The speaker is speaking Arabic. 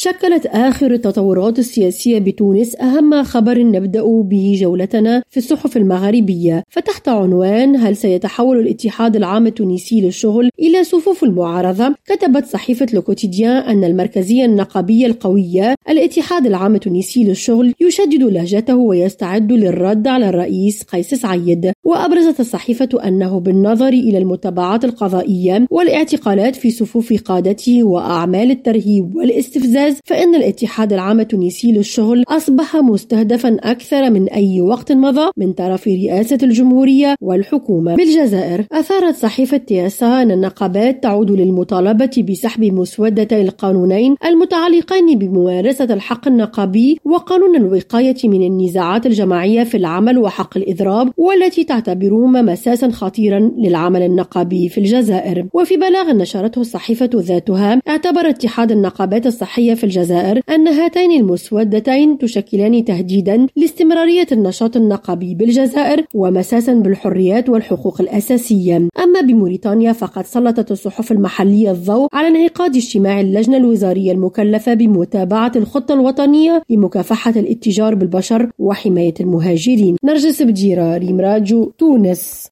شكلت آخر التطورات السياسية بتونس أهم خبر نبدأ به جولتنا في الصحف المغاربية فتحت عنوان هل سيتحول الاتحاد العام التونسي للشغل إلى صفوف المعارضة؟ كتبت صحيفة لوكوتيديان أن المركزية النقابية القوية الاتحاد العام التونسي للشغل يشدد لهجته ويستعد للرد على الرئيس قيس سعيد. وأبرزت الصحيفة أنه بالنظر إلى المتابعات القضائية والاعتقالات في صفوف قادته وأعمال الترهيب والاستفزاز فإن الاتحاد العام التونسي للشغل أصبح مستهدفا أكثر من أي وقت مضى من طرف رئاسة الجمهورية والحكومة. بالجزائر أثارت صحيفة TSA أن النقابات تعود للمطالبة بسحب مسودة القانونين المتعلقين بممارسة الحق النقابي وقانون الوقاية من النزاعات الجماعية في العمل وحق الإضراب والتي تعتبرهما مساسا خطيرا للعمل النقابي في الجزائر. وفي بلاغ نشرته الصحيفة ذاتها اعتبر اتحاد النقابات الصحية في الجزائر أن هاتين المسودتين تشكلان تهديدا لاستمرارية النشاط النقابي بالجزائر ومساسا بالحريات والحقوق الأساسية. أما بموريتانيا فقد سلطت الصحف المحلية الضوء على انعقاد اجتماع اللجنة الوزارية المكلفة بمتابعة الخطة الوطنية لمكافحة الاتجار بالبشر وحماية المهاجرين. نرجس بديرة ريم راجو تونس.